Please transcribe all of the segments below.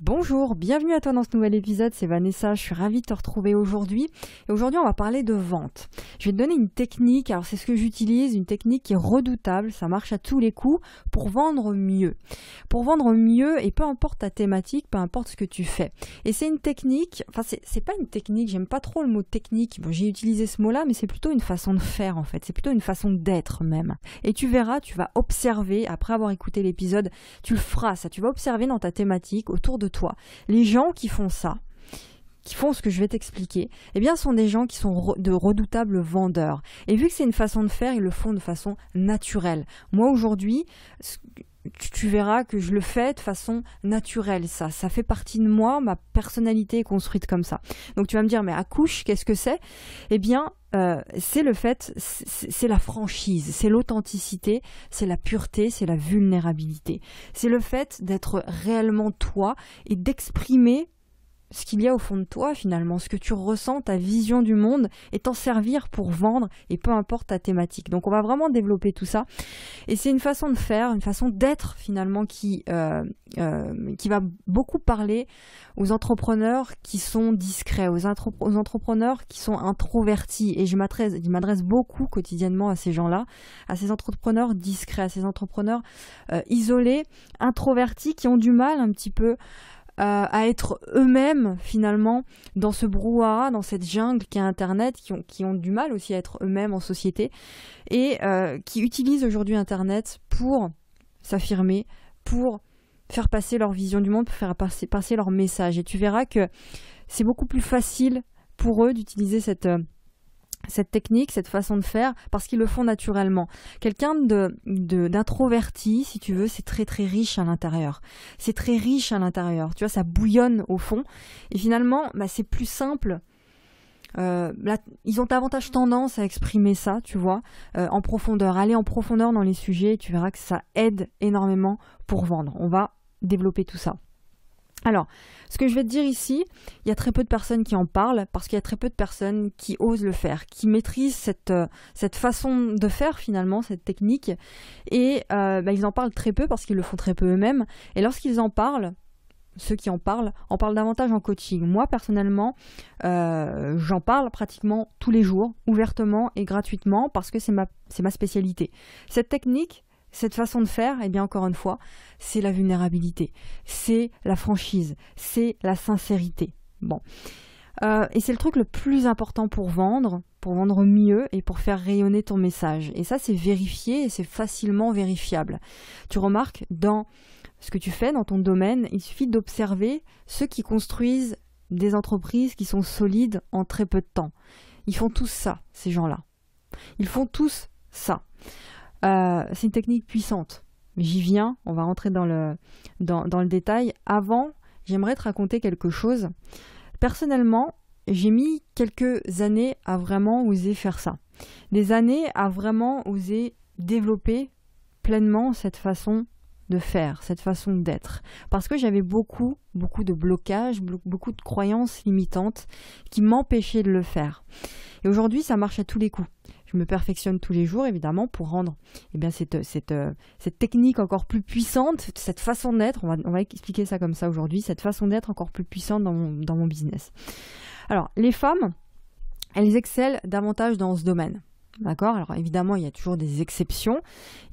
Bonjour, bienvenue à toi dans ce nouvel épisode, c'est Vanessa, je suis ravie de te retrouver aujourd'hui. Et aujourd'hui on va parler de vente. Je vais te donner une technique, alors c'est ce que j'utilise, une technique qui est redoutable, ça marche à tous les coups, pour vendre mieux. Pour vendre mieux, et peu importe ta thématique, peu importe ce que tu fais. Et c'est une technique, enfin c'est pas une technique, j'aime pas trop le mot technique, bon, j'ai utilisé ce mot là, mais c'est plutôt une façon de faire en fait, c'est plutôt une façon d'être même. Et tu verras, tu vas observer, après avoir écouté l'épisode, tu le feras ça, tu vas observer dans ta thématique, autour de toi. Les gens qui font ça, qui font ce que je vais t'expliquer, eh bien, sont des gens qui sont de redoutables vendeurs. Et vu que c'est une façon de faire, ils le font de façon naturelle. Moi, aujourd'hui, tu, verras que je le fais de façon naturelle. Ça, ça fait partie de moi. Ma personnalité est construite comme ça. Donc, tu vas me dire, mais accouche, qu'est-ce que c'est? Eh bien, euh, c'est le fait, c'est la franchise, c'est l'authenticité, c'est la pureté, c'est la vulnérabilité. C'est le fait d'être réellement toi et d'exprimer ce qu'il y a au fond de toi finalement, ce que tu ressens, ta vision du monde, et t'en servir pour vendre, et peu importe ta thématique. Donc on va vraiment développer tout ça. Et c'est une façon de faire, une façon d'être finalement qui, euh, euh, qui va beaucoup parler aux entrepreneurs qui sont discrets, aux, aux entrepreneurs qui sont introvertis. Et je m'adresse beaucoup quotidiennement à ces gens-là, à ces entrepreneurs discrets, à ces entrepreneurs euh, isolés, introvertis, qui ont du mal un petit peu à être eux-mêmes finalement dans ce brouhaha, dans cette jungle qui est Internet, qui ont, qui ont du mal aussi à être eux-mêmes en société et euh, qui utilisent aujourd'hui Internet pour s'affirmer, pour faire passer leur vision du monde, pour faire passer, passer leur message. Et tu verras que c'est beaucoup plus facile pour eux d'utiliser cette... Cette technique, cette façon de faire, parce qu'ils le font naturellement. Quelqu'un de, d'introverti, si tu veux, c'est très très riche à l'intérieur. C'est très riche à l'intérieur. Tu vois, ça bouillonne au fond. Et finalement, bah, c'est plus simple. Euh, ils ont davantage tendance à exprimer ça, tu vois, euh, en profondeur. Aller en profondeur dans les sujets, tu verras que ça aide énormément pour vendre. On va développer tout ça. Alors, ce que je vais te dire ici, il y a très peu de personnes qui en parlent parce qu'il y a très peu de personnes qui osent le faire, qui maîtrisent cette, euh, façon de faire finalement, cette technique. Et euh, bah, ils en parlent très peu parce qu'ils le font très peu eux-mêmes. Et lorsqu'ils en parlent, ceux qui en parlent, en parlent davantage en coaching. Moi, personnellement, euh, j'en parle pratiquement tous les jours, ouvertement et gratuitement, parce que c'est ma, ma spécialité. Cette technique, cette façon de faire, eh bien encore une fois, c'est la vulnérabilité, c'est la franchise, c'est la sincérité. Bon. Euh, et c'est le truc le plus important pour vendre, pour vendre mieux et pour faire rayonner ton message. Et ça, c'est vérifié et c'est facilement vérifiable. Tu remarques dans ce que tu fais dans ton domaine, il suffit d'observer ceux qui construisent des entreprises qui sont solides en très peu de temps. Ils font tous ça, ces gens-là. Ils font tous ça. Euh, c'est une technique puissante. J'y viens, on va rentrer dans le, dans, le détail. Avant, j'aimerais te raconter quelque chose. Personnellement, j'ai mis quelques années à vraiment oser faire ça. Des années à vraiment oser développer pleinement cette façon de faire, cette façon d'être. Parce que j'avais beaucoup, beaucoup de blocages, beaucoup de croyances limitantes qui m'empêchaient de le faire. Et aujourd'hui, ça marche à tous les coups je me perfectionne tous les jours, évidemment, pour rendre eh bien, cette, euh, technique encore plus puissante, cette façon d'être, on va, expliquer ça comme ça aujourd'hui, cette façon d'être encore plus puissante dans mon, dans mon business. Alors, les femmes, elles excellent davantage dans ce domaine. D'accord? Alors évidemment, il y a toujours des exceptions.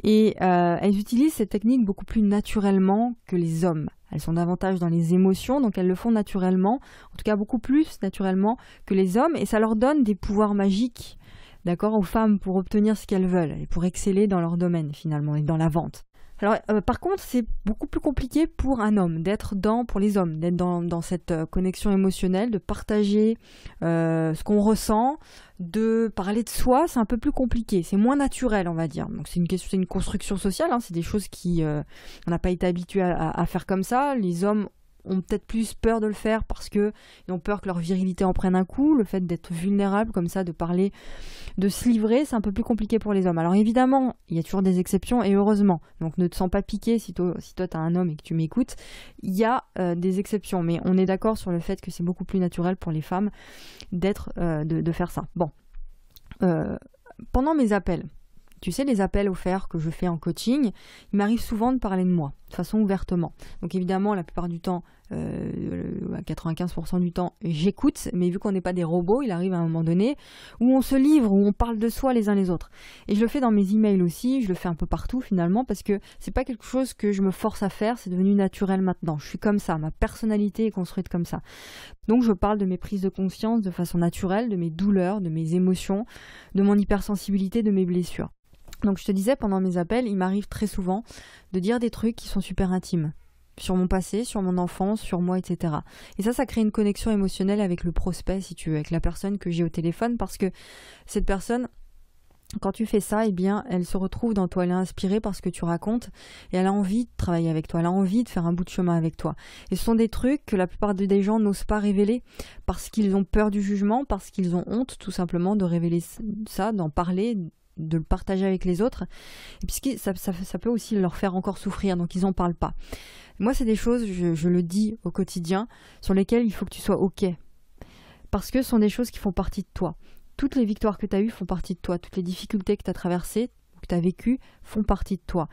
Et euh, elles utilisent cette technique beaucoup plus naturellement que les hommes. Elles sont davantage dans les émotions, donc elles le font naturellement, en tout cas beaucoup plus naturellement que les hommes, et ça leur donne des pouvoirs magiques d'accord, aux femmes pour obtenir ce qu'elles veulent et pour exceller dans leur domaine finalement et dans la vente. Alors, euh, par contre, c'est beaucoup plus compliqué pour un homme d'être dans, pour les hommes, d'être dans, cette euh, connexion émotionnelle, de partager euh, ce qu'on ressent, de parler de soi, c'est un peu plus compliqué, c'est moins naturel, on va dire. Donc c'est une question, c'est une construction sociale, hein, c'est des choses qui, on n'a pas été habitué à, faire comme ça. Les hommes ont peut-être plus peur de le faire parce qu'ils ont peur que leur virilité en prenne un coup. Le fait d'être vulnérable comme ça, de parler, de se livrer, c'est un peu plus compliqué pour les hommes. Alors évidemment, il y a toujours des exceptions et heureusement. Donc ne te sens pas piqué si toi, si toi tu as un homme et que tu m'écoutes. Il y a euh, des exceptions, mais on est d'accord sur le fait que c'est beaucoup plus naturel pour les femmes euh, de, faire ça. Bon. Euh, pendant mes appels, tu sais, les appels offerts que je fais en coaching, il m'arrive souvent de parler de moi, de façon ouvertement. Donc évidemment, la plupart du temps, euh, à 95% du temps, j'écoute, mais vu qu'on n'est pas des robots, il arrive à un moment donné où on se livre, où on parle de soi les uns les autres. Et je le fais dans mes emails aussi, je le fais un peu partout finalement, parce que c'est pas quelque chose que je me force à faire, c'est devenu naturel maintenant. Je suis comme ça, ma personnalité est construite comme ça. Donc je parle de mes prises de conscience de façon naturelle, de mes douleurs, de mes émotions, de mon hypersensibilité, de mes blessures. Donc je te disais, pendant mes appels, il m'arrive très souvent de dire des trucs qui sont super intimes sur mon passé, sur mon enfance, sur moi, etc. Et ça, ça crée une connexion émotionnelle avec le prospect, si tu veux, avec la personne que j'ai au téléphone, parce que cette personne, quand tu fais ça, eh bien, elle se retrouve dans toi, elle est inspirée par ce que tu racontes, et elle a envie de travailler avec toi, elle a envie de faire un bout de chemin avec toi. Et ce sont des trucs que la plupart des gens n'osent pas révéler, parce qu'ils ont peur du jugement, parce qu'ils ont honte, tout simplement, de révéler ça, d'en parler, de le partager avec les autres, et puisque ça, ça, peut aussi leur faire encore souffrir, donc ils n'en parlent pas. Moi, c'est des choses, je, le dis au quotidien, sur lesquelles il faut que tu sois OK. Parce que ce sont des choses qui font partie de toi. Toutes les victoires que tu as eues font partie de toi. Toutes les difficultés que tu as traversées, que tu as vécues, font partie de toi.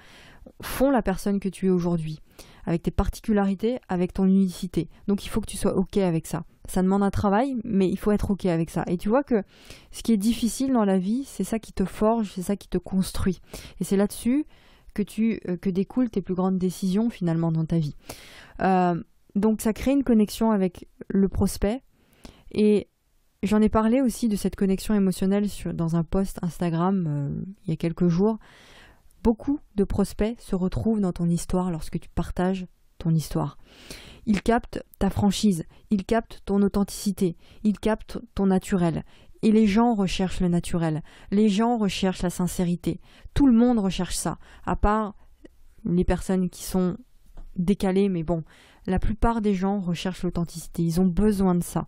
Font la personne que tu es aujourd'hui. Avec tes particularités, avec ton unicité. Donc il faut que tu sois OK avec ça. Ça demande un travail, mais il faut être OK avec ça. Et tu vois que ce qui est difficile dans la vie, c'est ça qui te forge, c'est ça qui te construit. Et c'est là-dessus que, tu, euh, que découlent tes plus grandes décisions finalement dans ta vie. Euh, donc ça crée une connexion avec le prospect et j'en ai parlé aussi de cette connexion émotionnelle dans un post Instagram euh, il y a quelques jours. Beaucoup de prospects se retrouvent dans ton histoire lorsque tu partages ton histoire. Ils captent ta franchise, ils captent ton authenticité, ils captent ton naturel, et les gens recherchent le naturel, les gens recherchent la sincérité. Tout le monde recherche ça, à part les personnes qui sont décalées, mais bon, la plupart des gens recherchent l'authenticité, ils ont besoin de ça.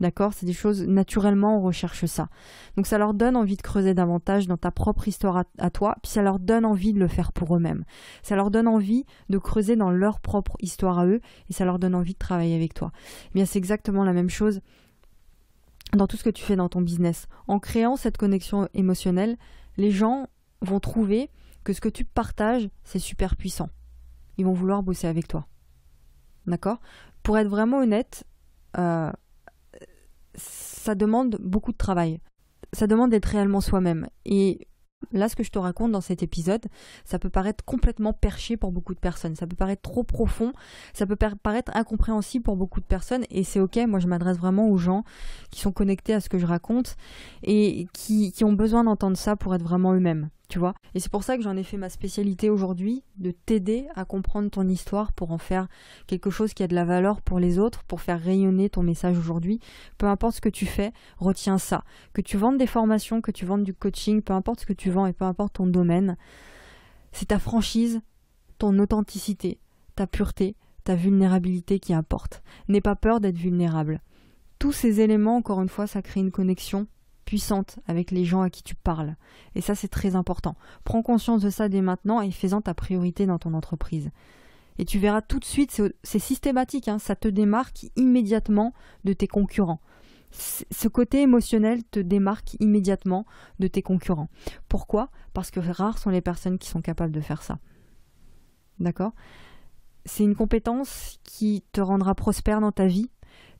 D'accord? C'est des choses, naturellement, on recherche ça. Donc ça leur donne envie de creuser davantage dans ta propre histoire à, toi, puis ça leur donne envie de le faire pour eux-mêmes. Ça leur donne envie de creuser dans leur propre histoire à eux, et ça leur donne envie de travailler avec toi. Eh bien, c'est exactement la même chose dans tout ce que tu fais dans ton business. En créant cette connexion émotionnelle, les gens vont trouver que ce que tu partages, c'est super puissant. Ils vont vouloir bosser avec toi. D'accord? Pour être vraiment honnête, euh, ça demande beaucoup de travail. Ça demande d'être réellement soi-même. Et Là, ce que je te raconte dans cet épisode, ça peut paraître complètement perché pour beaucoup de personnes. Ça peut paraître trop profond, ça peut paraître incompréhensible pour beaucoup de personnes. Et c'est ok, moi je m'adresse vraiment aux gens qui sont connectés à ce que je raconte et qui, qui ont besoin d'entendre ça pour être vraiment eux-mêmes Et c'est pour ça que j'en ai fait ma spécialité aujourd'hui, de t'aider à comprendre ton histoire pour en faire quelque chose qui a de la valeur pour les autres, pour faire rayonner ton message aujourd'hui. Peu importe ce que tu fais, retiens ça. Que tu vendes des formations, que tu vendes du coaching, peu importe ce que tu vends et peu importe ton domaine, c'est ta franchise, ton authenticité, ta pureté, ta vulnérabilité qui importe. N'aie pas peur d'être vulnérable. Tous ces éléments, encore une fois, ça crée une connexion avec les gens à qui tu parles. Et ça, c'est très important. Prends conscience de ça dès maintenant et fais-en ta priorité dans ton entreprise. Et tu verras tout de suite, c'est systématique, hein, ça te démarque immédiatement de tes concurrents. Ce côté émotionnel te démarque immédiatement de tes concurrents. Pourquoi? Parce que rares sont les personnes qui sont capables de faire ça. D'accord? C'est une compétence qui te rendra prospère dans ta vie.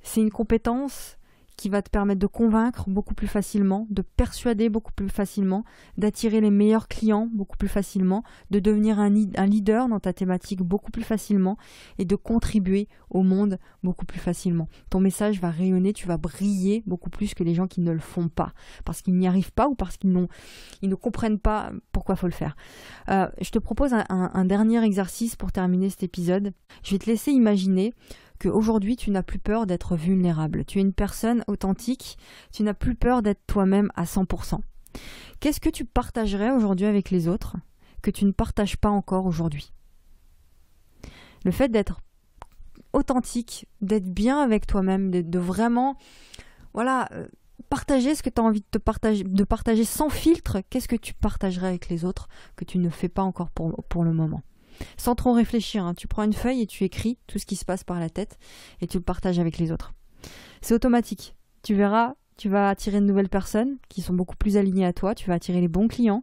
C'est une compétence qui va te permettre de convaincre beaucoup plus facilement, de persuader beaucoup plus facilement, d'attirer les meilleurs clients beaucoup plus facilement, de devenir un, leader dans ta thématique beaucoup plus facilement et de contribuer au monde beaucoup plus facilement. Ton message va rayonner, tu vas briller beaucoup plus que les gens qui ne le font pas, parce qu'ils n'y arrivent pas ou parce qu'ils ils ne comprennent pas pourquoi il faut le faire. Euh, je te propose un dernier exercice pour terminer cet épisode. Je vais te laisser imaginer qu'aujourd'hui tu n'as plus peur d'être vulnérable. Tu es une personne authentique, tu n'as plus peur d'être toi-même à 100%. Qu'est-ce que tu partagerais aujourd'hui avec les autres que tu ne partages pas encore aujourd'hui? Le fait d'être authentique, d'être bien avec toi-même, de, vraiment voilà, euh, partager ce que tu as envie de, partager, de partager sans filtre, qu'est-ce que tu partagerais avec les autres que tu ne fais pas encore pour le moment? Sans trop réfléchir. Hein. Tu prends une feuille et tu écris tout ce qui se passe par la tête et tu le partages avec les autres. C'est automatique. Tu verras, tu vas attirer de nouvelles personnes qui sont beaucoup plus alignées à toi, tu vas attirer les bons clients,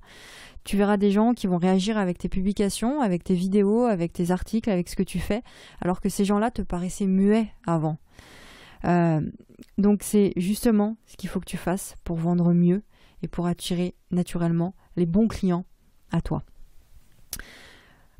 Tu verras des gens qui vont réagir avec tes publications, avec tes vidéos, avec tes articles, avec ce que tu fais, alors que ces gens-là te paraissaient muets avant. Euh, donc c'est justement ce qu'il faut que tu fasses pour vendre mieux et pour attirer naturellement les bons clients à toi.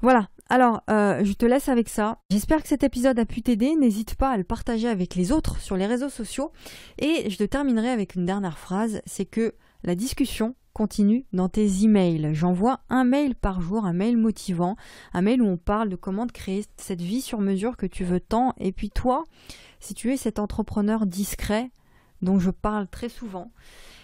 Voilà, alors euh, je te laisse avec ça. J'espère que cet épisode a pu t'aider. N'hésite pas à le partager avec les autres sur les réseaux sociaux. Et je te terminerai avec une dernière phrase, c'est que la discussion continue dans tes emails. J'envoie un mail par jour, un mail motivant, un mail où on parle de comment créer cette vie sur mesure que tu veux tant. Et puis toi, si tu es cet entrepreneur discret dont je parle très souvent,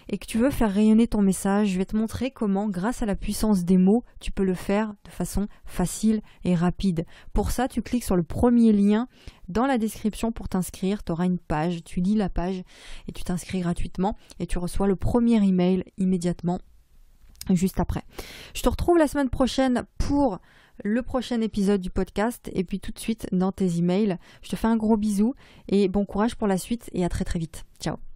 et que tu veux faire rayonner ton message, je vais te montrer comment, grâce à la puissance des mots, tu peux le faire de façon facile et rapide. Pour ça, tu cliques sur le premier lien dans la description pour t'inscrire. Tu auras une page, tu lis la page et tu t'inscris gratuitement et tu reçois le premier email immédiatement juste après. Je te retrouve la semaine prochaine pour le prochain épisode du podcast et puis tout de suite dans tes emails. Je te fais un gros bisou et bon courage pour la suite et à très très vite. Ciao